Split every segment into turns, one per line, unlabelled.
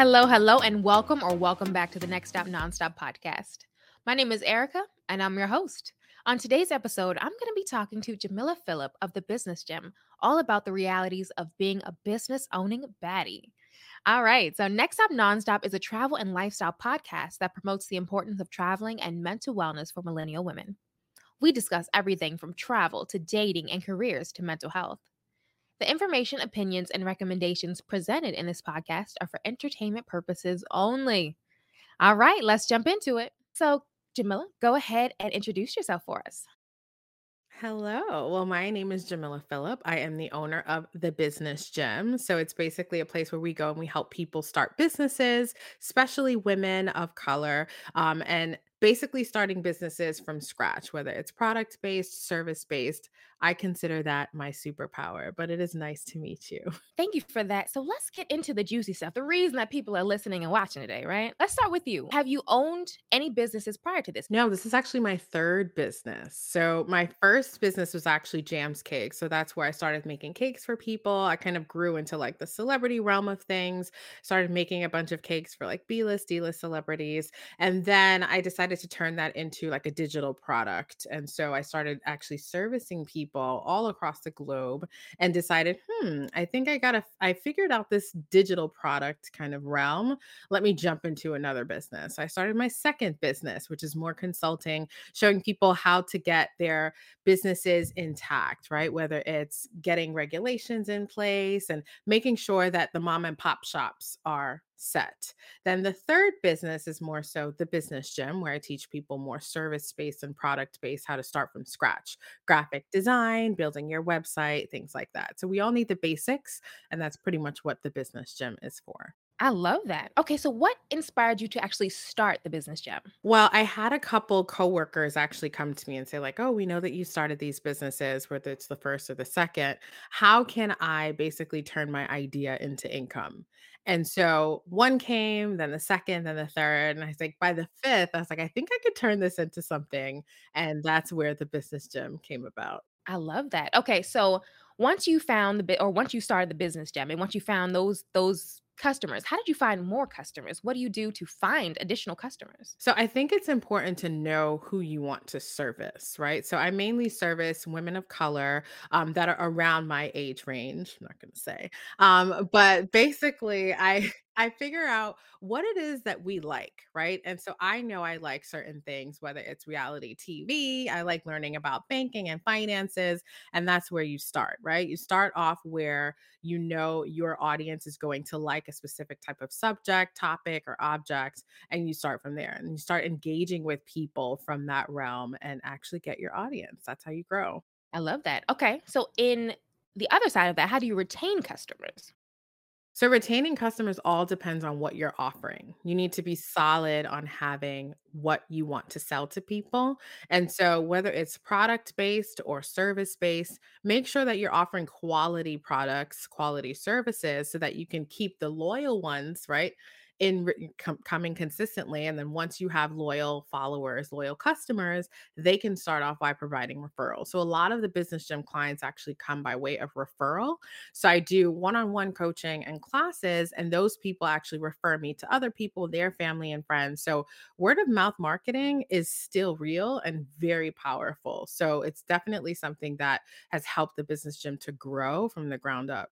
Hello, hello, and welcome or welcome back to the Next Stop Nonstop podcast. My name is Erica, and I'm your host. On today's episode, I'm going to be talking to Jamilla Phillip of the Business Gym, all about the realities of being a business owning baddie. All right, so Next Stop Nonstop is a travel and lifestyle podcast that promotes the importance of traveling and mental wellness for millennial women. We discuss everything from travel to dating and careers to mental health. The information, opinions, and recommendations presented in this podcast are for entertainment purposes only. All right, let's jump into it. So, Jamilla, go ahead and introduce yourself for us.
Hello. Well, my name is Jamilla Phillip. I am the owner of the Business Gym. So it's basically a place where we go and we help people start businesses, especially women of color, um, and basically starting businesses from scratch, whether it's product based, service based. I consider that my superpower, but it is nice to meet you.
Thank you for that. So let's get into the juicy stuff. The reason that people are listening and watching today, right? Let's start with you. Have you owned any businesses prior to this?
No, this is actually my third business. So my first business was actually Jams Cakes. So that's where I started making cakes for people. I kind of grew into like the celebrity realm of things, started making a bunch of cakes for like B-list, D-list celebrities. And then I decided to turn that into like a digital product. And so I started actually servicing people people all across the globe and decided, hmm, I think I got to, I figured out this digital product kind of realm. Let me jump into another business. I started my second business, which is more consulting, showing people how to get their businesses intact, right? Whether it's getting regulations in place and making sure that the mom and pop shops are set. Then the third business is more so the business gym, where I teach people more service based and product based how to start from scratch graphic design, building your website, things like that. So we all need the basics. And that's pretty much what the business gym is for.
I love that. Okay, so what inspired you to actually start the business gym?
Well, I had a couple coworkers actually come to me and say, like, oh, we know that you started these businesses, whether it's the first or the second. How can I basically turn my idea into income? And so one came, then the second, then the third. And I was like, by the fifth, I was like, I think I could turn this into something. And that's where the business gym came about.
I love that. Okay, so once you found the bit or once you started the business gym and once you found those those customers. How did you find more customers? What do you do to find additional customers?
So I think it's important to know who you want to service, right? So I mainly service women of color um, that are around my age range. I'm not going to say, um, but basically, I I figure out what it is that we like, right? And so I know I like certain things, whether it's reality TV, I like learning about banking and finances, and that's where you start, right? You start off where you know your audience is going to like a specific type of subject, topic, or object, and you start from there and you start engaging with people from that realm and actually get your audience. That's how you grow.
I love that. Okay. So, in the other side of that, how do you retain customers?
So retaining customers all depends on what you're offering. You need to be solid on having what you want to sell to people. And so whether it's product based or service based, make sure that you're offering quality products, quality services so that you can keep the loyal ones, right? In com- coming consistently and then once you have loyal followers loyal customers they can start off by providing referrals. So a lot of the business gym clients actually come by way of referral. So i do one-on-one coaching and classes and those people actually refer me to other people their family and friends. So word of mouth marketing is still real and very powerful. So it's definitely something that has helped the business gym to grow from the ground up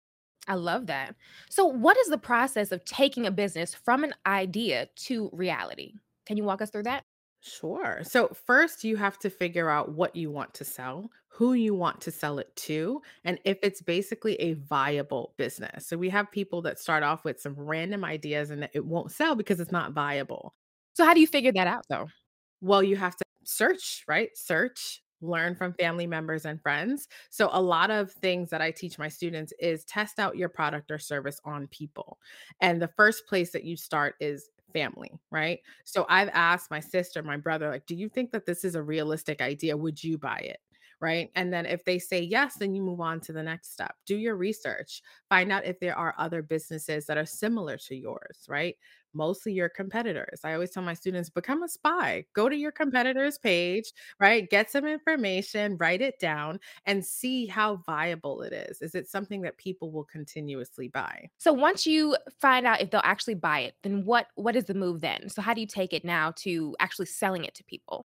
I love that. So, what is the process of taking a business from an idea to reality? Can you walk us through that?
Sure. So, first, you have to figure out what you want to sell, who you want to sell it to, and if it's basically a viable business. So, we have people that start off with some random ideas and it won't sell because it's not viable.
So, how do you figure that out though?
Well, you have to search, right? Search, learn from family members and friends. So, a lot of things that I teach my students is test out your product or service on people. And the first place that you start is family, right? So, I've asked my sister, my brother, like, do you think that this is a realistic idea? Would you buy it? right? And then if they say yes, then you move on to the next step. Do your research, find out if there are other businesses that are similar to yours, right? Mostly your competitors. I always tell my students become a spy, go to your competitor's page, right? Get some information, write it down, and see how viable it is. Is it something that people will continuously buy?
So once you find out if they'll actually buy it, then what what is the move then? So how do you take it now to actually selling it to people?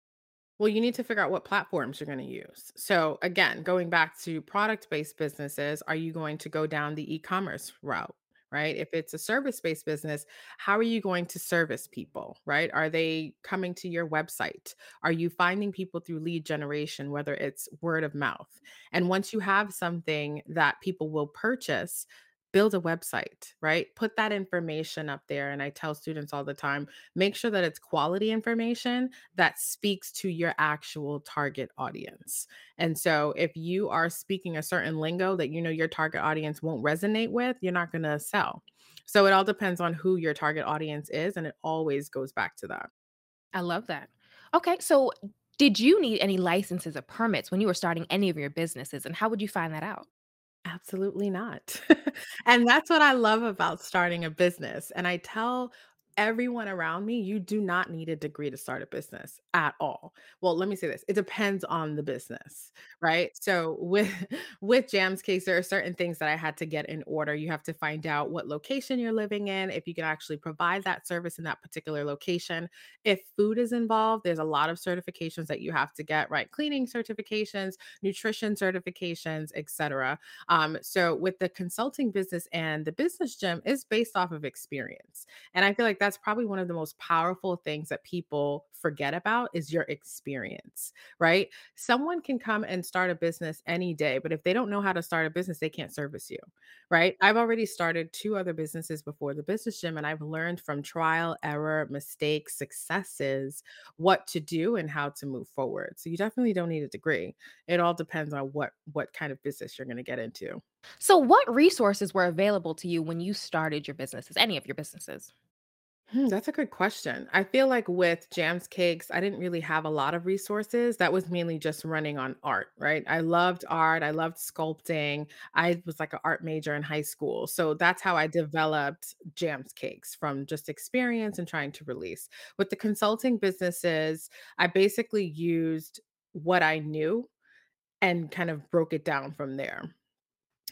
Well, you need to figure out what platforms you're going to use. So, again, going back to product based businesses, are you going to go down the e commerce route? Right. If it's a service based business, how are you going to service people? Right. Are they coming to your website? Are you finding people through lead generation, whether it's word of mouth? And once you have something that people will purchase, build a website, right? Put that information up there. And I tell students all the time make sure that it's quality information that speaks to your actual target audience. And so if you are speaking a certain lingo that you know your target audience won't resonate with, you're not going to sell. So it all depends on who your target audience is. And it always goes back to that.
I love that. Okay, so did you need any licenses or permits when you were starting any of your businesses, and how would you find that out?
Absolutely not. And that's what I love about starting a business, and I tell everyone around me, "You do not need a degree to start a business at all." Well, let me say this, it depends on the business, right? So with with Jam's Cakes, there are certain things that I had to get in order. You have to find out what location you're living in, if you can actually provide that service in that particular location. If food is involved, there's a lot of certifications that you have to get, right? Cleaning certifications, nutrition certifications, etc. Um, so with the consulting business and the business gym is based off of experience. And I feel like that's probably one of the most powerful things that people forget about is your experience, right? Someone can come and start a business any day, but if they don't know how to start a business, they can't service you, right? I've already started two other businesses before the business gym, and I've learned from trial, error, mistakes, successes, what to do and how to move forward. So you definitely don't need a degree. It all depends on what what kind of business you're going to get into.
So what resources were available to you when you started your businesses, any of your businesses?
Hmm, that's a good question. I feel like with Jams Cakes, I didn't really have a lot of resources. That was mainly just running on art, right? I loved art. I loved sculpting. I was like an art major in high school. So that's how I developed Jams Cakes from just experience and trying to release. With the consulting businesses, I basically used what I knew and kind of broke it down from there.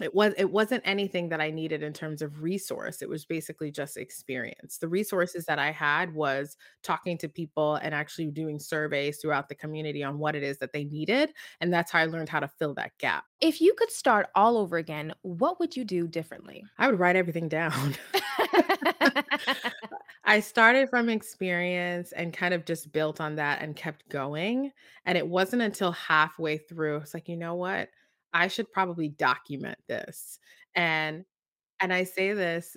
It was it wasn't anything that I needed in terms of resource, it was basically just experience. The resources that I had was talking to people and actually doing surveys throughout the community on what it is that they needed, and that's how I learned how to fill that gap.
If you could start all over again, what would you do differently?
I would write everything down. I started from experience and kind of just built on that and kept going, and it wasn't until halfway through, it's like, "You know what? I should probably document this." And and I say this,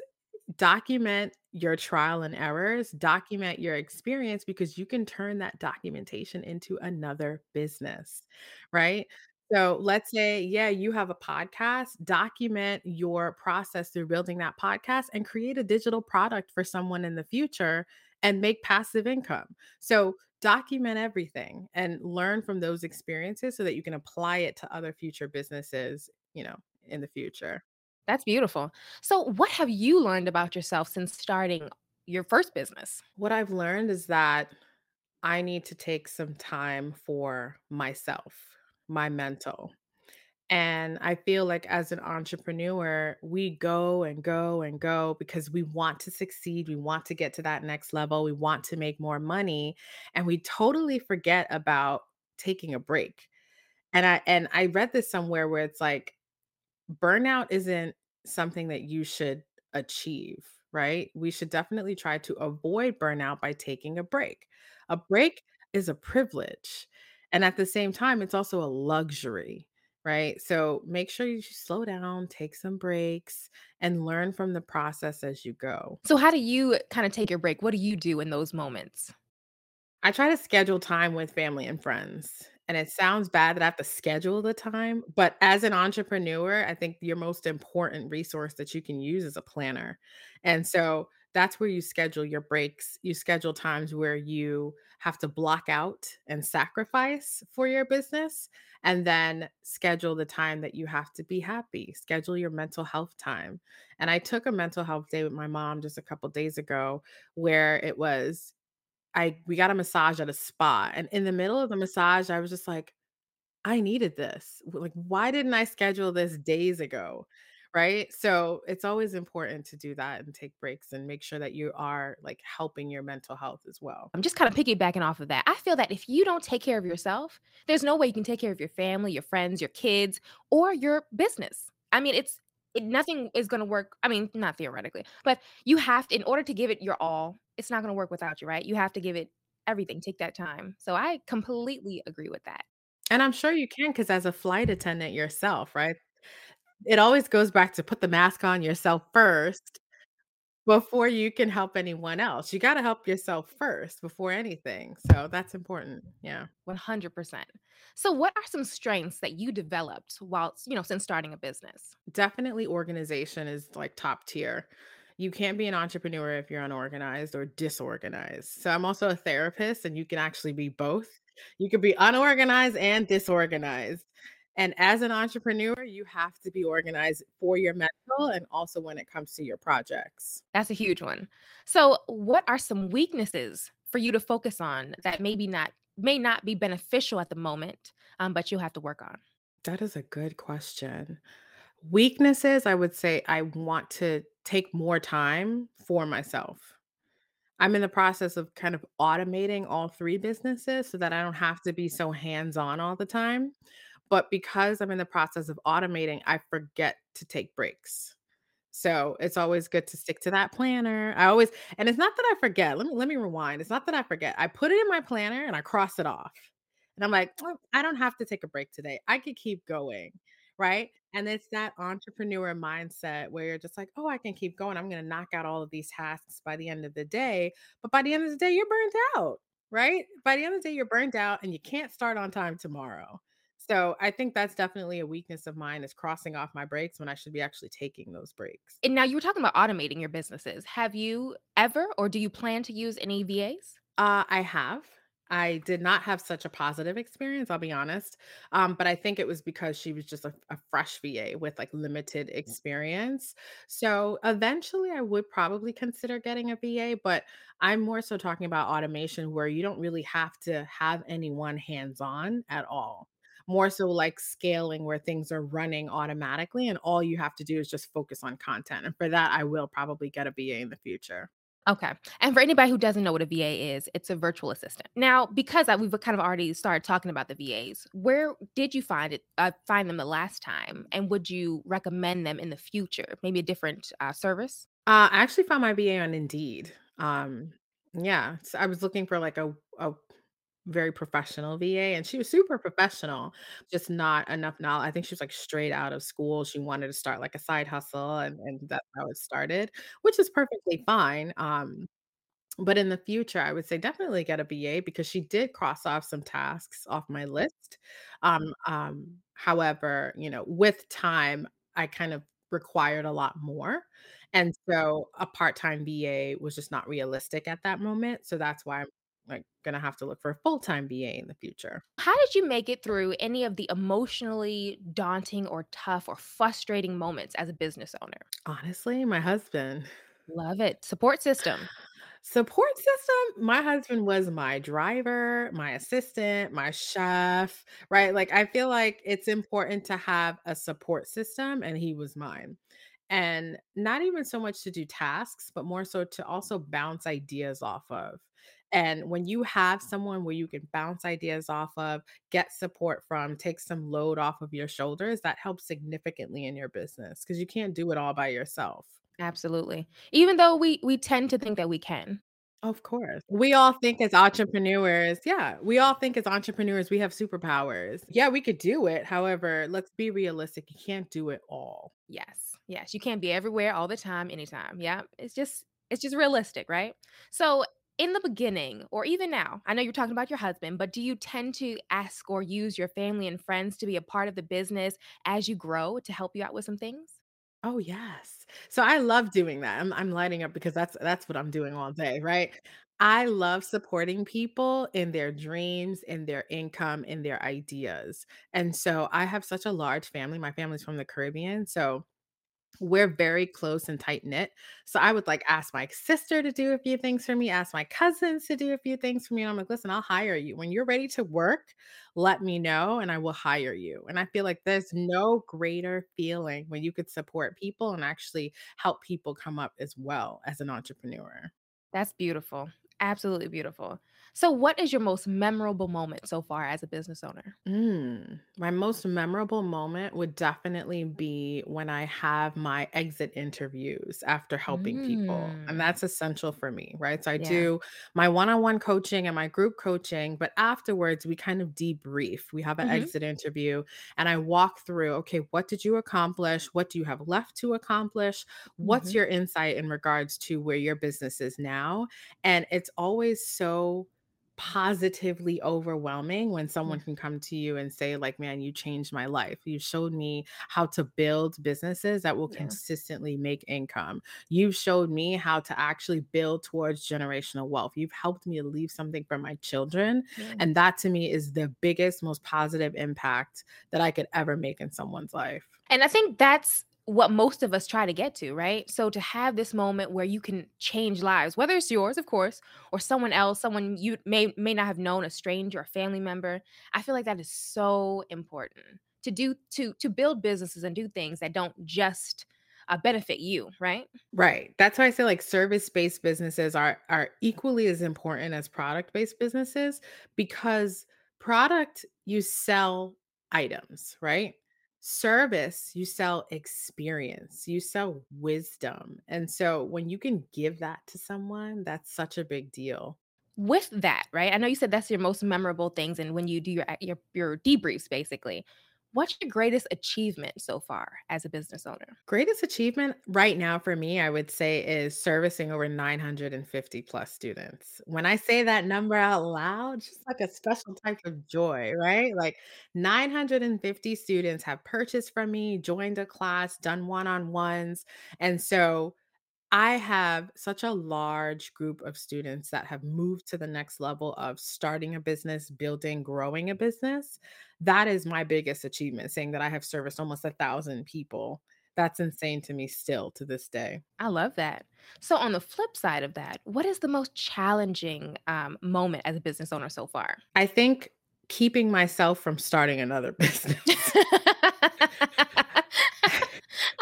document your trial and errors, document your experience because you can turn that documentation into another business, right? So let's say, yeah, you have a podcast, document your process through building that podcast and create a digital product for someone in the future and make passive income. So document everything and learn from those experiences so that you can apply it to other future businesses, you know, in the future.
That's beautiful. So what have you learned about yourself since starting your first business?
What I've learned is that I need to take some time for myself, my mental. And I feel like as an entrepreneur, we go and go and go because we want to succeed. We want to get to that next level. We want to make more money. And we totally forget about taking a break. And I and I read this somewhere where it's like burnout isn't something that you should achieve, right? We should definitely try to avoid burnout by taking a break. A break is a privilege. And at the same time, it's also a luxury, right? So make sure you slow down, take some breaks, and learn from the process as you go.
So how do you kind of take your break? What do you do in those moments?
I try to schedule time with family and friends. And it sounds bad that I have to schedule the time, but as an entrepreneur, I think your most important resource that you can use is a planner. And so that's where you schedule your breaks. You schedule times where you have to block out and sacrifice for your business, and then schedule the time that you have to be happy. Schedule your mental health time. And I took a mental health day with my mom just a couple days ago where it was I we got a massage at a spa, and in the middle of the massage, I was just like, I needed this. Like, why didn't I schedule this days ago? Right? So, it's always important to do that and take breaks and make sure that you are, like, helping your mental health as well.
I'm just kinda piggybacking off of that. I feel that if you don't take care of yourself, there's no way you can take care of your family, your friends, your kids, or your business. I mean, it's it nothing is gonna work I mean, not theoretically, but you have to in order to give it your all, it's not gonna work without you, right? You have to give it everything, take that time. So, I completely agree with that.
And I'm sure you can because as a flight attendant yourself, right? It always goes back to put the mask on yourself first before you can help anyone else. You gotta help yourself first before anything. So, that's important. Yeah.
100%. So, what are some strengths that you developed whilst you know, since starting a business?
Definitely organization is, like, top tier. You can't be an entrepreneur if you're unorganized or disorganized. So, I'm also a therapist, and you can actually be both. You could be unorganized and disorganized. And as an entrepreneur, you have to be organized for your mental and also when it comes to your projects.
That's a huge one. So, what are some weaknesses for you to focus on that maybe not may not be beneficial at the moment, um, but you'll have to work on?
That is a good question. Weaknesses, I would say I want to take more time for myself. I'm in the process of kind of automating all 3 businesses so that I don't have to be so hands-on all the time. But because I'm in the process of automating, I forget to take breaks. So, it's always good to stick to that planner. I always and it's not that I forget, let me let me rewind. It's not that I forget. I put it in my planner and I cross it off. And I'm like, "Oh, I don't have to take a break today. I could keep going." Right? And it's that entrepreneur mindset where you're just like, "Oh, I can keep going. I'm gonna knock out all of these tasks by the end of the day." But by the end of the day, you're burnt out, right? By the end of the day, you're burnt out and you can't start on time tomorrow. So, I think that's definitely a weakness of mine is crossing off my breaks when I should be actually taking those breaks.
And now you were talking about automating your businesses. Have you ever or do you plan to use any VAs?
Uh, I have. I did not have such a positive experience, I'll be honest. Um, but I think it was because she was just a a fresh VA with, like, limited experience. So, eventually, I would probably consider getting a VA, but I'm more so talking about automation where you don't really have to have anyone hands-on at all. More so like scaling where things are running automatically, and all you have to do is just focus on content. And for that, I will probably get a VA in the future.
Okay. And for anybody who doesn't know what a VA is, it's a virtual assistant. Now, because, uh, we've kind of already started talking about the VAs, where did you find it uh, find them the last time? And would you recommend them in the future? Maybe a different, uh, service?
Uh, I actually found my VA on Indeed. Um, yeah, so I was looking for, like, a a very professional VA, and she was super professional, just not enough knowl I think she was, like, straight out of school. She wanted to start, like, a side hustle, and and that's how it started, which is perfectly fine. Um, but in the future, I would say definitely get a VA because she did cross off some tasks off my list. Um um, however, you know, with time, I kind of required a lot more. And so a part-time VA was just not realistic at that moment. So that's why I'm, like, gonna have to look for a full-time VA in the future.
How did you make it through any of the emotionally daunting or tough or frustrating moments as a business owner?
Honestly, my husband.
Love it. Support system.
Support system? My husband was my driver, my assistant, my chef, right? Like, I feel like it's important to have a support system, and he was mine. And not even so much to do tasks, but more so to also bounce ideas off of. And when you have someone where you can bounce ideas off of, get support from, take some load off of your shoulders, that helps significantly in your business because you can't do it all by yourself.
Absolutely. Even though we we tend to think that we can.
Of course. We all think as entrepreneurs yeah, we all think as entrepreneurs we have superpowers. Yeah, we could do it, however, let's be realistic, you can't do it all.
Yes, yes, you can't be everywhere all the time, anytime, Yeah. It's just it's just realistic, right? So, in the beginning, or even now, I know you're talking about your husband, but do you tend to ask or use your family and friends to be a part of the business as you grow to help you out with some things?
Oh, yes. So I love doing that. I'm I'm lighting up because that's that's what I'm doing all day, right? I love supporting people in their dreams, in their income, in their ideas. And so I have such a large family. My family's from the Caribbean, so we're very close and tight knit. So I would like ask my sister to do a few things for me, ask my cousins to do a few things for me. And I'm like, listen, I'll hire you. When you're ready to work, let me know and I will hire you. And I feel like there's no greater feeling when you could support people and actually help people come up as well as an entrepreneur.
That's beautiful. Absolutely beautiful. So, what is your most memorable moment so far as a business owner?
Mm, my most memorable moment would definitely be when I have my exit interviews after helping people. And
Mm.
that's essential for me, right? So I
Yeah.
do my one on one coaching and my group coaching, but afterwards we kind of debrief. We have an
Mhm.
exit interview and I walk through okay, what did you accomplish? What do you have left to accomplish? What's
Mhm.
your insight in regards to where your business is now? And it's always so positively overwhelming when someone mm. can come to you and say like man you changed my life. You showed me how to build businesses that will
Yeah.
consistently make income. You've showed me how to actually build towards generational wealth. You've helped me leave something for my children
Yeah.
and that to me is the biggest most positive impact that i could ever make in someone's life.
And I think that's what most of us try to get to, right? So to have this moment where you can change lives, whether it's yours, of course, or someone else, someone you may may not have known, a stranger, a family member, I feel like that is so important to do to to build businesses and do things that don't just uh, benefit you, right?
Right. That's why I say like service-based businesses are are equally as important as product-based businesses because product you sell items, right? Service you sell experience, you sell wisdom. And so when you can give that to someone, that's such a big deal.
With that, right? I know you said that's your most memorable things, and when you do your your your debriefs, basically, what's your greatest achievement so far as a business owner?
Greatest achievement right now for me, I would say, is servicing over 950 plus students. When I say that number out loud, just like a special type of joy, right? Like 950 students have purchased from me, joined a class, done one on ones. And so I have such a large group of students that have moved to the next level of starting a business, building, growing a business. That is my biggest achievement, saying that I have serviced almost a thousand people. That's insane to me still to this day.
I love that. So, on the flip side of that, what is the most challenging um, moment as a business owner so far?
I think keeping myself from starting another business.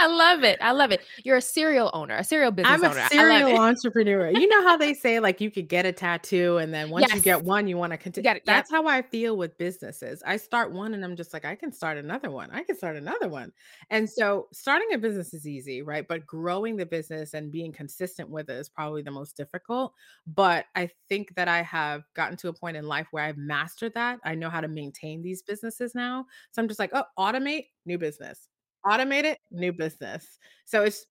I love it. I love it. You're a serial owner, a serial business
I'm a
owner.
Serial entrepreneur. You know how they say, like, you could get a tattoo, and then once you get one, you wanna continue.
Yep.
that's how I feel with businesses. I start one, and I'm just like, "I can start another one. I can start another one." And so, starting a business is easy, right? But growing the business and being consistent with it is probably the most difficult, but I think that I have gotten to a point in life where I've mastered that. I know how to maintain these businesses now. So I'm just like, "Oh, automate, new business. Automate it, new business." So it's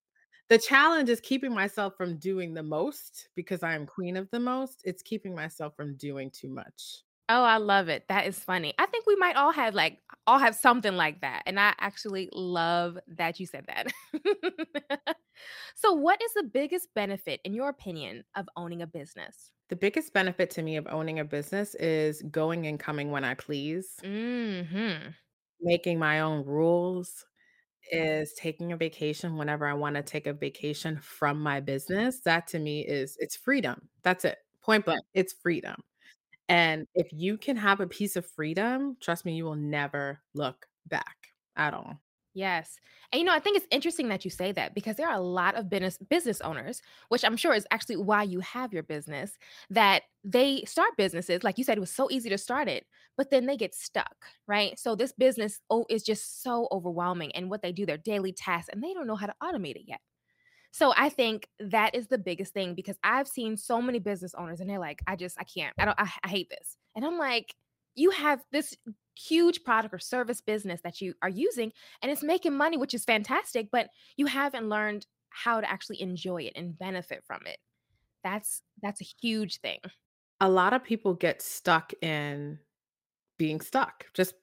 the challenge is keeping myself from doing the most because I am queen of the most. It's keeping myself from doing too much.
Oh, I love it. That is funny. I think we might all have like all have something like that. And I actually love that you said that. so, what is the biggest benefit, in your opinion, of owning a business?
The biggest benefit to me of owning a business is going and coming when I please,
hmm
making my own rules, is taking a vacation whenever I wanna take a vacation from my business. That to me is it's freedom. That's it. Point blank. It's freedom. And if you can have a piece of freedom, trust me, you will never look back at all.
Yes. And you know, I think it's interesting that you say that because there are a lot of business business owners, which I'm sure is actually why you have your business, that they start businesses, like you said, it was so easy to start it, but then they get stuck, right? So this business oh is just so overwhelming and what they do, their daily tasks, and they don't know how to automate it yet. So I think that is the biggest thing because I've seen so many business owners and they're like, I just I can't. I don't I, I hate this. And I'm like, you have this huge product or service business that you are using and it's making money, which is fantastic, but you haven't learned how to actually enjoy it and benefit from it. That's that's a huge thing.
A lot of people get stuck in being stuck, just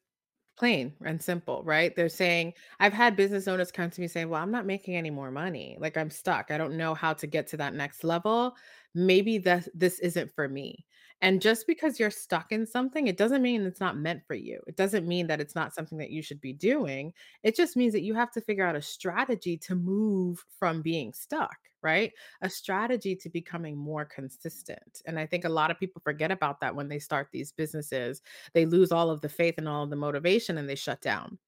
Plain and simple, right? They're saying I've had business owners come to me saying, "Well, I'm not making any more money. Like I'm stuck. I don't know how to get to that next level. Maybe this this isn't for me." And just because you're stuck in something, it doesn't mean it's not meant for you. It doesn't mean that it's not something that you should be doing. It just means that you have to figure out a strategy to move from being stuck, right? A strategy to becoming more consistent. And I think a lot of people forget about that when they start these businesses they lose all of the faith and all of the motivation and they shut down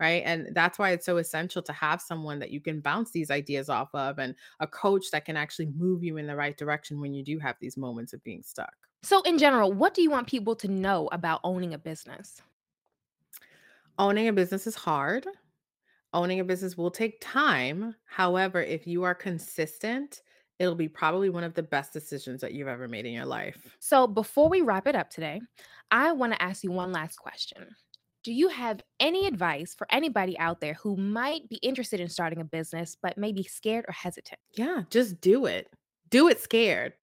right and that's why it's so essential to have someone that you can bounce these ideas off of and a coach that can actually move you in the right direction when you do have these moments of being stuck
So, in general, what do you want people to know about owning a business?
owning a business is hard owning a business will take time however if you are consistent it'll be probably one of the best decisions that you've ever made in your life
So, before we wrap it up today, I want to ask you one last question. Do you have any advice for anybody out there who might be interested in starting a business but may be scared or hesitant?
yeah just do it do it scared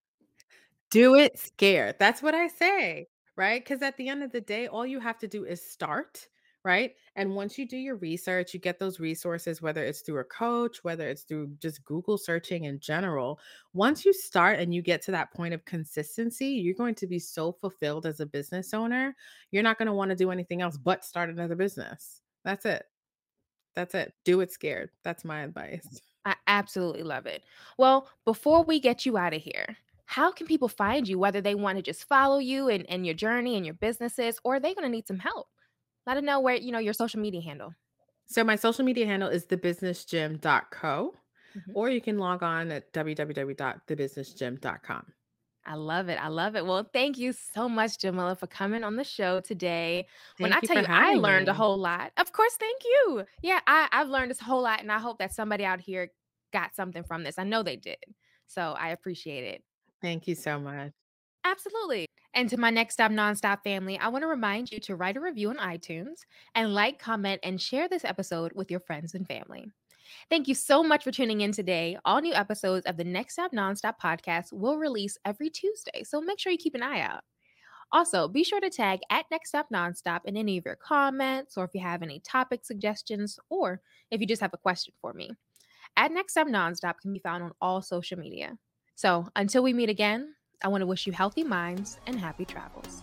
Do it scared. That's what I say, right? Because at the end of the day, all you have to do is start, right? And once you do your research, you get those resources, whether it's through a coach, whether it's through just Google searching in general. Once you start and you get to that point of consistency, you're going to be so fulfilled as a business owner. You're not going to want to do anything else but start another business. That's it. That's it. Do it scared. That's my advice.
I absolutely love it. Well, before we get you out of here, how can people find you, whether they want to just follow you and, and your journey and your businesses, or are they going to need some help? Let them know where, you know, your social media handle.
So my social media handle is thebusinessgym.co,
Mhm.
or you can log on at www.thebusinessgym.com.
I love it. I love it. Well, thank you so much, Jamilla, for coming on the show today. When I
you
tell you, I learned a whole lot. Of course, thank you. Yeah, I, I've learned this whole lot, and I hope that somebody out here got something from this. I know they did. So I appreciate it.
Thank you so much.
Absolutely. And to my Next Stop Nonstop family, I want to remind you to write a review on iTunes and like, comment, and share this episode with your friends and family. Thank you so much for tuning in today. All new episodes of the Next Stop Nonstop podcast will release every Tuesday, so make sure you keep an eye out. Also, be sure to tag at Next Stop Nonstop in any of your comments, or if you have any topic suggestions, or if you just have a question for me. At Next Stop Nonstop can be found on all social media. So until we meet again, I want to wish you healthy minds and happy travels.